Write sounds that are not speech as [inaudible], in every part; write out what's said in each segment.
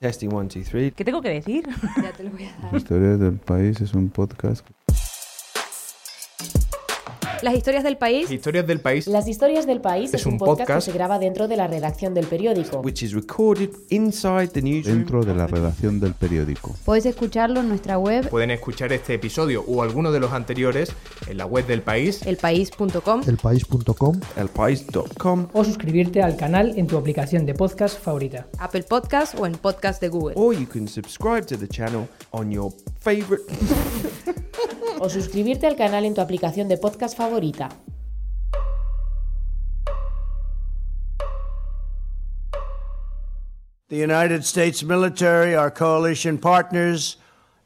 Testing one, two, three. ¿Qué tengo que decir? Ya te lo voy a dar. Historia del País es un podcast Las historias del país. Historias del país. Las historias del país Es es, un, un podcast, podcast que se graba dentro de la redacción del periódico. Which is recorded inside the newsroom. dentro de la redacción del periódico. Puedes escucharlo en nuestra web Pueden escuchar este episodio o alguno de los anteriores en la web del país. Elpaís.com. elpaís.com, elpaís.com o suscribirte al canal en tu aplicación de podcast favorita. Apple Podcast o en podcast de Google. or you can subscribe to the channel on your favorite [laughs] O suscribirte al canal en tu aplicación de podcast favorita. The United States military, our coalition partners,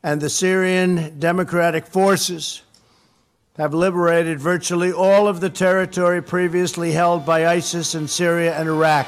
and the Syrian Democratic Forces have liberated virtually all of the territory previously held by ISIS in Syria and Iraq.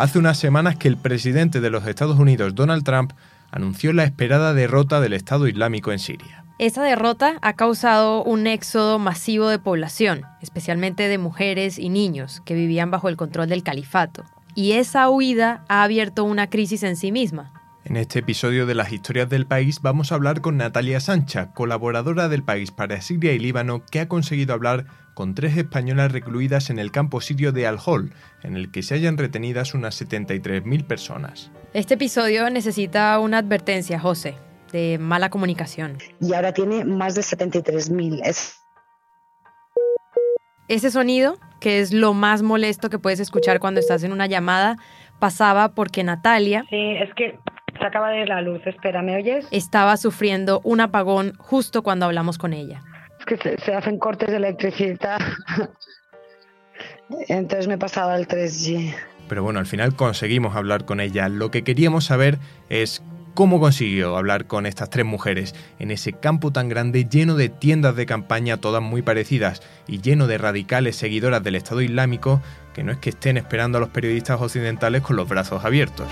Hace unas semanas que el presidente de los Estados Unidos, Donald Trump, anunció la esperada derrota del Estado Islámico en Siria. Esa derrota ha causado un éxodo masivo de población, especialmente de mujeres y niños que vivían bajo el control del califato. Y esa huida ha abierto una crisis en sí misma. En este episodio de las historias del país vamos a hablar con Natalia Sancha, colaboradora del país para Siria y Líbano, que ha conseguido hablar con tres españolas recluidas en el campo sirio de Al-Hol, en el que se hallan retenidas unas 73.000 personas. Este episodio necesita una advertencia, José, de mala comunicación. y ahora tiene más de 73.000. Es Ese sonido, que es lo más molesto que puedes escuchar cuando estás en una llamada, pasaba porque Natalia Sí, es que se acaba de ir la luz. Espera, ¿me oyes? estaba sufriendo un apagón justo cuando hablamos con ella. Es que se, se hacen cortes de electricidad. [laughs] Entonces me he pasado al 3G. Pero bueno, al final conseguimos hablar con ella. Lo que queríamos saber es cómo consiguió hablar con estas tres mujeres en ese campo tan grande lleno de tiendas de campaña todas muy parecidas y lleno de radicales seguidoras del Estado Islámico que no es que estén esperando a los periodistas occidentales con los brazos abiertos.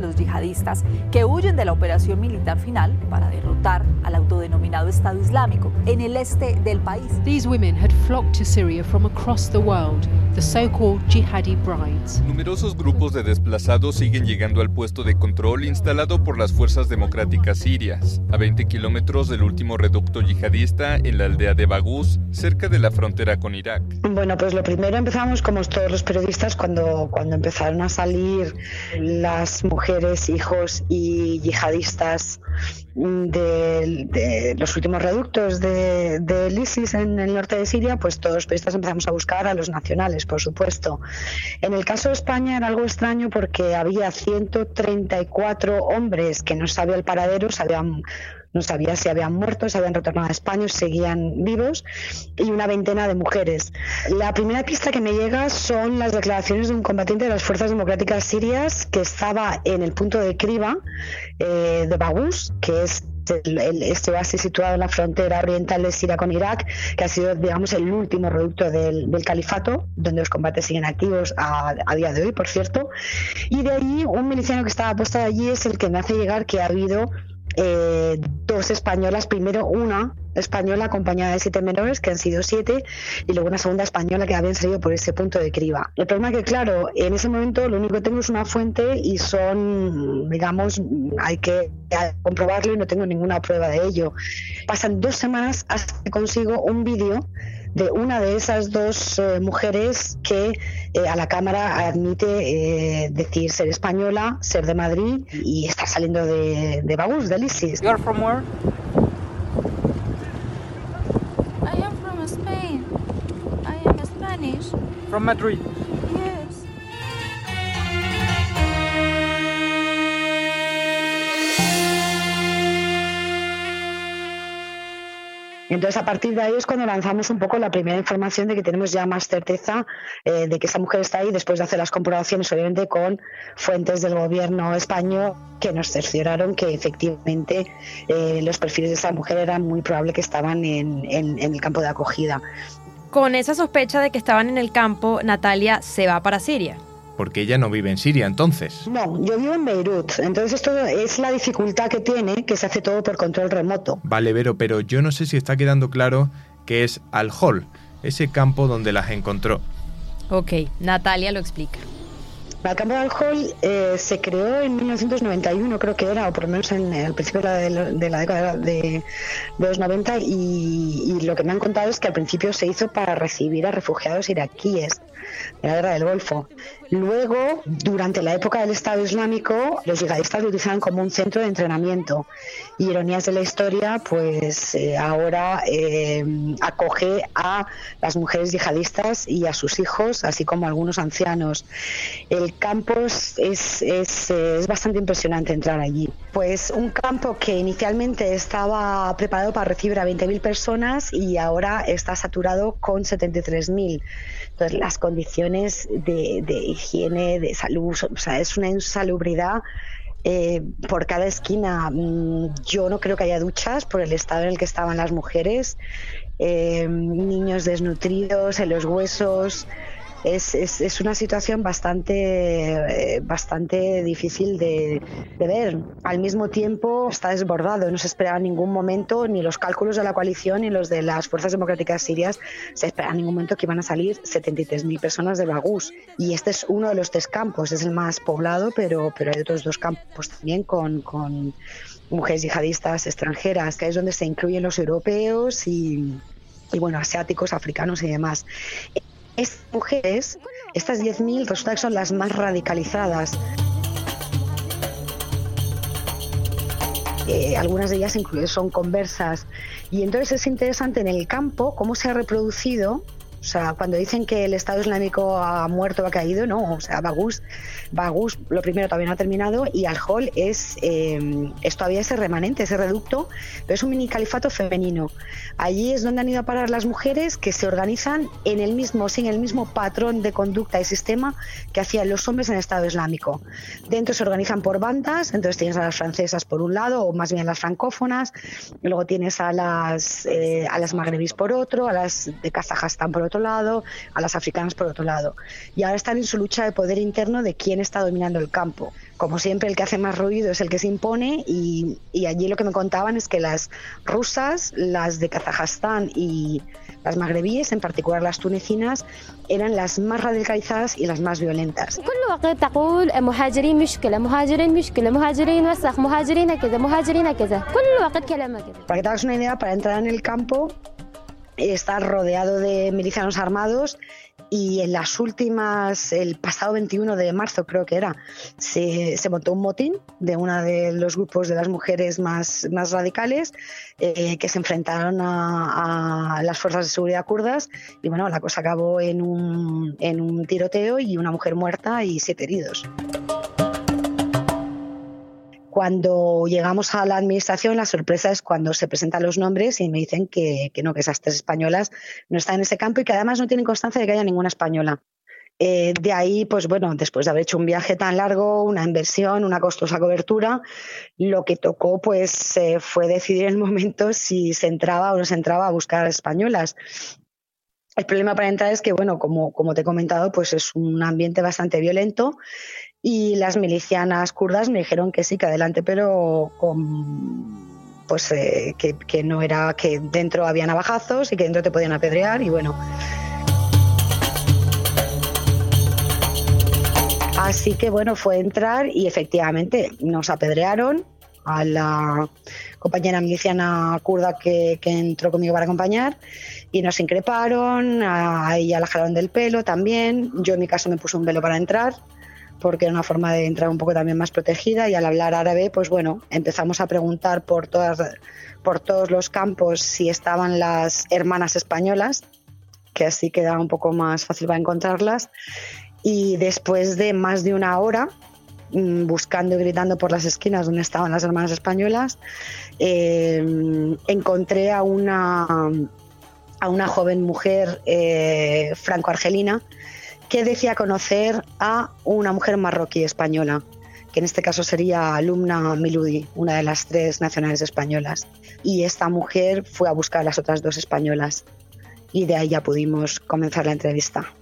De los yihadistas que huyen de la operación militar final para derrotar al autodenominado Estado Islámico en el este del país. These women had flocked to Syria from across the world, the so called jihadi brides. Numerosos grupos de desplazados siguen llegando al puesto de control instalado por las fuerzas democráticas sirias, a 20 kilómetros del último reducto yihadista en la aldea de Bagús, cerca de la frontera con Irak. Bueno, pues lo primero empezamos como todos los periodistas cuando, cuando empezaron a salir las mujeres, hijos y yihadistas de, los últimos reductos de, ISIS en el norte de Siria, pues todos los periodistas empezamos a buscar a los nacionales, por supuesto. En el caso de España era algo extraño porque había 134 hombres que no sabía el paradero, sabían no sabía si habían muerto, si habían retornado a España o seguían vivos, y una veintena de mujeres. La primera pista que me llega son las declaraciones de un combatiente de las Fuerzas Democráticas Sirias que estaba en el punto de criba eh, de Bagús, que es este oasis situado en la frontera oriental de Siria con Irak, que ha sido, digamos, el último reducto del, califato, donde los combates siguen activos a, a día de hoy, por cierto. Y de allí, un miliciano que estaba apostado allí es el que me hace llegar que ha habido eh, dos españolas, primero una española acompañada de siete menores, que han sido siete, y luego una segunda española que habían salido por ese punto de criba. El problema es que, claro, en ese momento lo único que tengo es una fuente y son, digamos, hay que comprobarlo y no tengo ninguna prueba de ello. Pasan dos semanas hasta que consigo un vídeo de una de esas dos eh, mujeres que eh, a la cámara admite eh, decir ser española, ser de Madrid y estar saliendo de, de Bagús, del ISIS. You are from where? I am from Spain. I am Spanish. From Madrid. Entonces, a partir de ahí es cuando lanzamos un poco la primera información de que tenemos ya más certeza eh, de que esa mujer está ahí, después de hacer las comprobaciones, obviamente, con fuentes del gobierno español que nos cercioraron que efectivamente eh, los perfiles de esa mujer eran muy probable que estaban en, el campo de acogida. Con esa sospecha de que estaban en el campo, Natalia se va para Siria porque ella no vive en Siria entonces. No, yo vivo en Beirut. Entonces esto es la dificultad que tiene, que se hace todo por control remoto. Vale, Vero, pero yo no sé si está quedando claro que es Al-Hol, ese campo donde las encontró. Ok, Natalia lo explica. El campo de Al-Hol eh, se creó en 1991, creo que era, o por lo menos en el principio de la, de la década de, de, los 90, y, y, lo que me han contado es que al principio se hizo para recibir a refugiados iraquíes de la guerra del Golfo. Luego, durante la época del Estado Islámico, los yihadistas lo utilizaban como un centro de entrenamiento. Y ironías de la historia, pues eh, ahora eh, acoge a las mujeres yihadistas y a sus hijos, así como a algunos ancianos. El campo es, es, es, es bastante impresionante entrar allí. Pues un campo que inicialmente estaba preparado para recibir a 20.000 personas y ahora está saturado con 73.000. Entonces, las condiciones de, higiene, de salud, o sea, es una insalubridad eh, por cada esquina. Mm, yo no creo que haya duchas por el estado en el que estaban las mujeres, eh, niños desnutridos en los huesos es, es, es una situación bastante, eh, bastante difícil de, de, ver. Al mismo tiempo está desbordado, no se espera en ningún momento, ni los cálculos de la coalición ni los de las fuerzas democráticas sirias, se espera en ningún momento que iban a salir 73.000 personas de Bagús. Y este es uno de los tres campos, es el más poblado, pero, pero hay otros dos campos también con, con mujeres yihadistas extranjeras, que es donde se incluyen los europeos y, y bueno, asiáticos, africanos y demás. Estas mujeres, estas 10.000, resulta que son las más radicalizadas. Eh, algunas de ellas incluso son conversas. Y entonces es interesante en el campo cómo se ha reproducido o sea, cuando dicen que el Estado Islámico ha muerto o ha caído, no. O sea, Bagus, Bagus lo primero todavía no ha terminado y Al-Hol es, eh, es todavía ese remanente, ese reducto, pero es un mini califato femenino. Allí es donde han ido a parar las mujeres que se organizan en el mismo, sin el mismo patrón de conducta y sistema que hacían los hombres en el Estado Islámico. Dentro se organizan por bandas, entonces tienes a las francesas por un lado, o más bien las francófonas, luego tienes a las, eh, a las magrebís por otro, a las de Kazajstán por otro lado, a las africanas por otro lado. Y ahora están en su lucha de poder interno de quién está dominando el campo. Como siempre, el que hace más ruido es el que se impone y, y allí lo que me contaban es que las rusas, las de Kazajstán y las magrebíes, en particular las tunecinas, eran las más radicalizadas y las más violentas. Para que te hagas una idea, para entrar en el campo está rodeado de milicianos armados y en las últimas, el pasado 21 de marzo creo que era, se, se montó un motín de uno de los grupos de las mujeres más, más radicales eh, que se enfrentaron a, a, las fuerzas de seguridad kurdas y bueno, la cosa acabó en un, en un tiroteo y una mujer muerta y siete heridos. Cuando llegamos a la administración, la sorpresa es cuando se presentan los nombres y me dicen que, que no, que esas tres españolas no están en ese campo y que además no tienen constancia de que haya ninguna española. Eh, de ahí, pues bueno, después de haber hecho un viaje tan largo, una inversión, una costosa cobertura, lo que tocó pues eh, fue decidir en el [laughs] momento si se entraba o no se entraba a buscar españolas. El problema para entrar es que, bueno, como, como te he comentado, pues es un ambiente bastante violento y las milicianas kurdas me dijeron que sí, que adelante, pero con pues eh, que, no era que dentro había navajazos y que dentro te podían apedrear y bueno. Así que bueno, fue entrar y efectivamente nos apedrearon a la compañera miliciana kurda que, entró conmigo para acompañar y nos increparon, a ella del pelo también, yo en mi caso me puse un velo para entrar porque era una forma de entrar un poco también más protegida y al hablar árabe, pues bueno, empezamos a preguntar por, todas, por todos los campos si estaban las hermanas españolas, que así queda un poco más fácil para encontrarlas. Y después de más de una hora mm, buscando y gritando por las esquinas donde estaban las hermanas españolas, eh, encontré a una, a una joven mujer eh, franco-argelina que decía conocer a una mujer marroquí española, que en este caso sería alumna Miludi, una de las tres nacionales españolas. Y esta mujer fue a buscar a las otras dos españolas y de ahí ya pudimos comenzar la entrevista.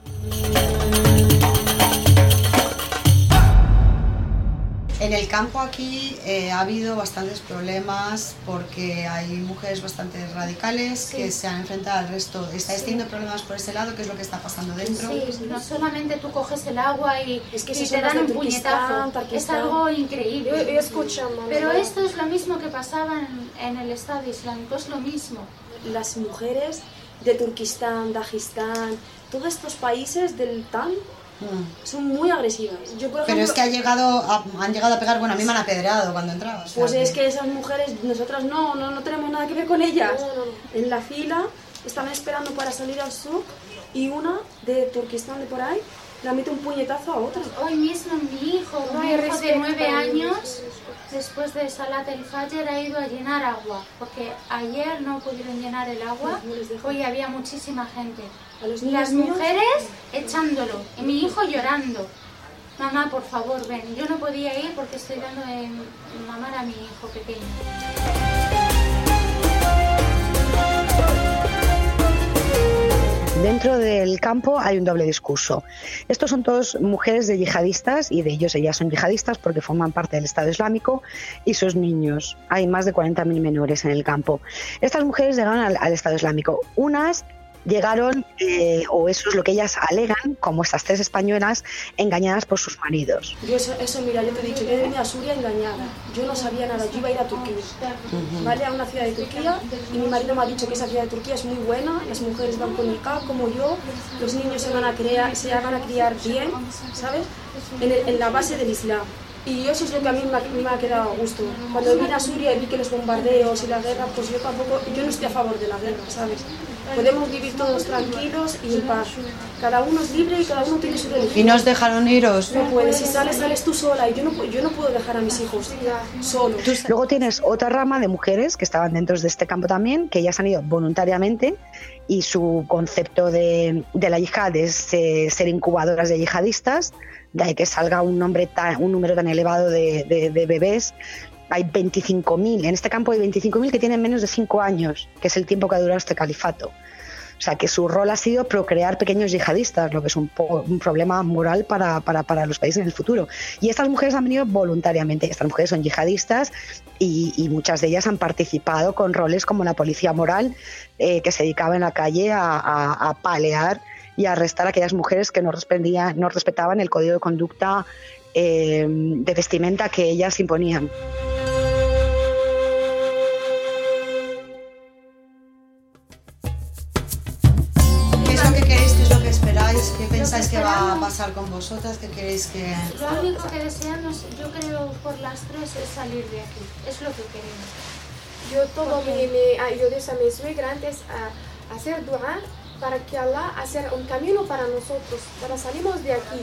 En el campo aquí eh, ha habido bastantes problemas porque hay mujeres bastante radicales que se han enfrentado al resto. ¿Estáis teniendo problemas por ese lado? ¿Qué es lo que está pasando dentro? Sí, no solamente tú coges el agua y, Es que y si te dan un puñetazo. Es algo increíble. Yo- yo escucho, mamá. Pero esto es lo mismo que pasaba en, en el Estado Islámico, es lo mismo. Las mujeres de Turquistán, Dagestán, todos estos países del TAN son muy agresivas. Yo, por Mm. Pero es que ha llegado a- han llegado a pegar, bueno, a mí me han apedreado cuando entraba. o sea Pues es que esas mujeres, nosotras no, no, no tenemos nada que ver con ellas. En la fila estaban esperando para salir al sur y una de Turquistán de por ahí mete un puñetazo a otra. Hoy mismo mi hijo, No mi hijo de nueve años, después de Salat el Fajr ha ido a llenar agua, porque ayer no pudieron llenar el agua, hoy había muchísima gente. los las niños- mujeres echándolo, y mi hijo llorando. Mamá, por favor, ven. Yo no podía ir porque estoy dando de mamar a mi hijo pequeño. Dentro del campo hay un doble discurso. Estos son todos mujeres de yihadistas y de ellos ellas son yihadistas porque forman parte del Estado Islámico y sus niños. Hay más de 40.000 menores en el campo. Estas mujeres llegaron al, al Estado Islámico. Unas llegaron, eh, o eso es lo que ellas alegan, como estas tres españolas, engañadas por sus maridos. Yo eso, eso, mira, yo te he dicho, yo he venido a Suria engañada. Yo no sabía nada, yo iba a ir a Turquía, ¿vale? A una ciudad de Turquía y mi marido me ha dicho que esa ciudad de Turquía es muy buena, las mujeres van con niqab como yo, los niños se van a, crear, se van a criar bien, ¿sabes? En, el- en la base del Islam. Y eso es lo que a mí me ha, me ha quedado a gusto. Cuando vine a Suria y vi que los bombardeos y la guerra, pues yo tampoco, yo no estoy a favor de la guerra, ¿sabes? Podemos vivir todos tranquilos y en paz. Cada uno es libre y cada uno tiene su religión. ¿Y no os dejaron iros? No puedes, si sales, sales tú sola y yo no, yo no puedo dejar a mis hijos solos. Luego tienes otra rama de mujeres que estaban dentro de este campo también, que ellas han ido voluntariamente y su concepto de, de la yihad es eh, ser incubadoras de yihadistas, de ahí que salga un, nombre tan- un número tan elevado de, de- de bebés. Hay 25.000, en este campo hay 25.000 que tienen menos de 5 años, que es el tiempo que ha durado este califato. O sea, que su rol ha sido procrear pequeños yihadistas, lo que es un, po- un problema moral para, para- para los países en el futuro. Y estas mujeres han venido voluntariamente. Estas mujeres son yihadistas y, y muchas de ellas han participado con roles como la policía moral, eh, que se dedicaba en la calle a, a- palear y a arrestar a aquellas mujeres que no, no respetaban el código de conducta eh, de vestimenta que ellas imponían. Va a pasar con vosotras? ¿Qué queréis que...? Lo único que deseamos, yo creo, por las tres es salir de aquí. Es lo que queremos. Yo todo me, me ayudo a mi suegra antes a hacer dua para que Allah hacer un camino para nosotros, para salimos de aquí.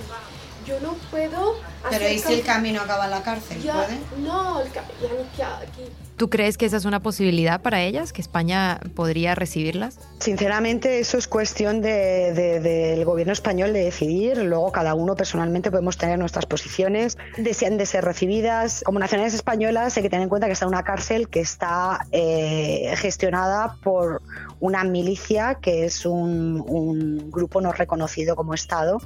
Yo no puedo Pero hacer ¿y si el cam- camino acaba en la cárcel? Ya, ¿Puede? No, el que aquí ¿Tú crees que esa es una posibilidad para ellas? ¿Que España podría recibirlas? Sinceramente, eso es cuestión de- de- del gobierno español de decidir. Luego, cada uno personalmente podemos tener nuestras posiciones. Desean de ser recibidas. Como nacionales españolas, hay que tener en cuenta que está en una cárcel que está eh, gestionada por una milicia que es un, grupo no reconocido como Estado.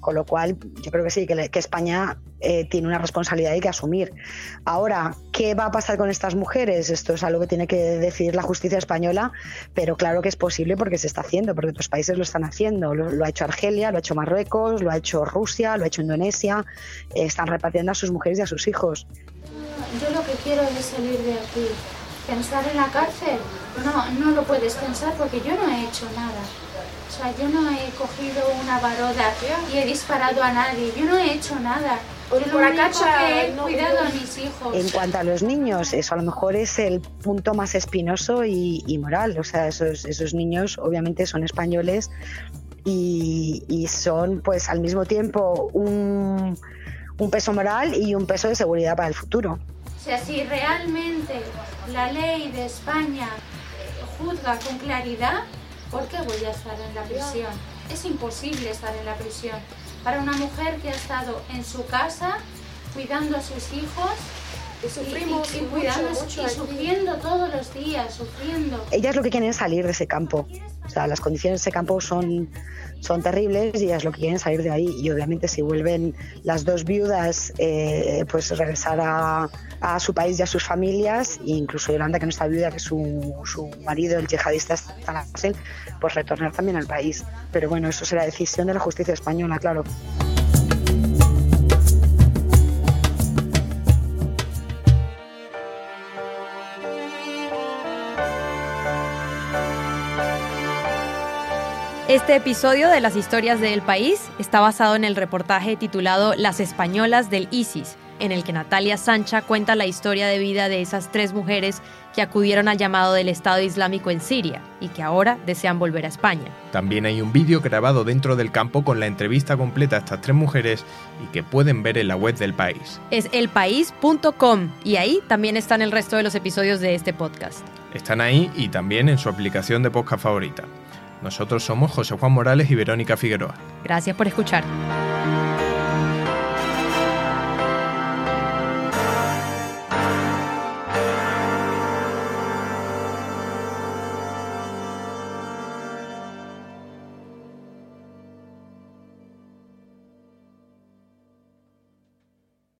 Con lo cual, yo creo que sí, que España eh, tiene una responsabilidad y que asumir. Ahora, ¿qué va a pasar con estas mujeres? Esto es algo que tiene que decidir la justicia española, pero claro que es posible porque se está haciendo, porque otros países lo están haciendo. Lo, ha hecho Argelia, lo ha hecho Marruecos, lo ha hecho Rusia, lo ha hecho Indonesia. Eh, están repartiendo a sus mujeres y a sus hijos. Yo lo que quiero es salir de aquí. Pensar en la cárcel, no, no lo puedes pensar porque yo no he hecho nada. O sea, yo no he cogido una baroda y he disparado a nadie. Yo no he hecho nada. Yo lo por acá, único que he no, cuidado no. a mis hijos. En cuanto a los niños, eso a lo mejor es el punto más espinoso y, y moral. O sea, esos, esos niños obviamente son españoles y, y son pues al mismo tiempo un, un peso moral y un peso de seguridad para el futuro. O sea, si realmente la ley de España juzga con claridad, ¿por qué voy a estar en la prisión? Es imposible estar en la prisión. Para una mujer que ha estado en su casa cuidando a sus hijos y sufrimos y, cuidando y sufriendo todos los días, sufriendo. Ellas lo que quieren es salir de ese campo. O sea, las condiciones de ese campo son, son terribles y ellas lo que quieren es salir de ahí. Y obviamente si vuelven las dos viudas, eh, pues regresar a, a, su país y a sus familias, e incluso Yolanda, que no está viuda, que su, su marido, el yihadista, está en la cárcel, pues retornar también al país. Pero bueno, eso será decisión de la justicia española, claro. Este episodio de las historias del país está basado en el reportaje titulado Las Españolas del ISIS, en el que Natalia Sancha cuenta la historia de vida de esas tres mujeres que acudieron al llamado del Estado Islámico en Siria y que ahora desean volver a España. También hay un vídeo grabado dentro del campo con la entrevista completa a estas tres mujeres y que pueden ver en la web del país. Es elpaís.com y ahí también están el resto de los episodios de este podcast. Están ahí y también en su aplicación de podcast favorita. Nosotros somos José Juan Morales y Verónica Figueroa. Gracias por escuchar.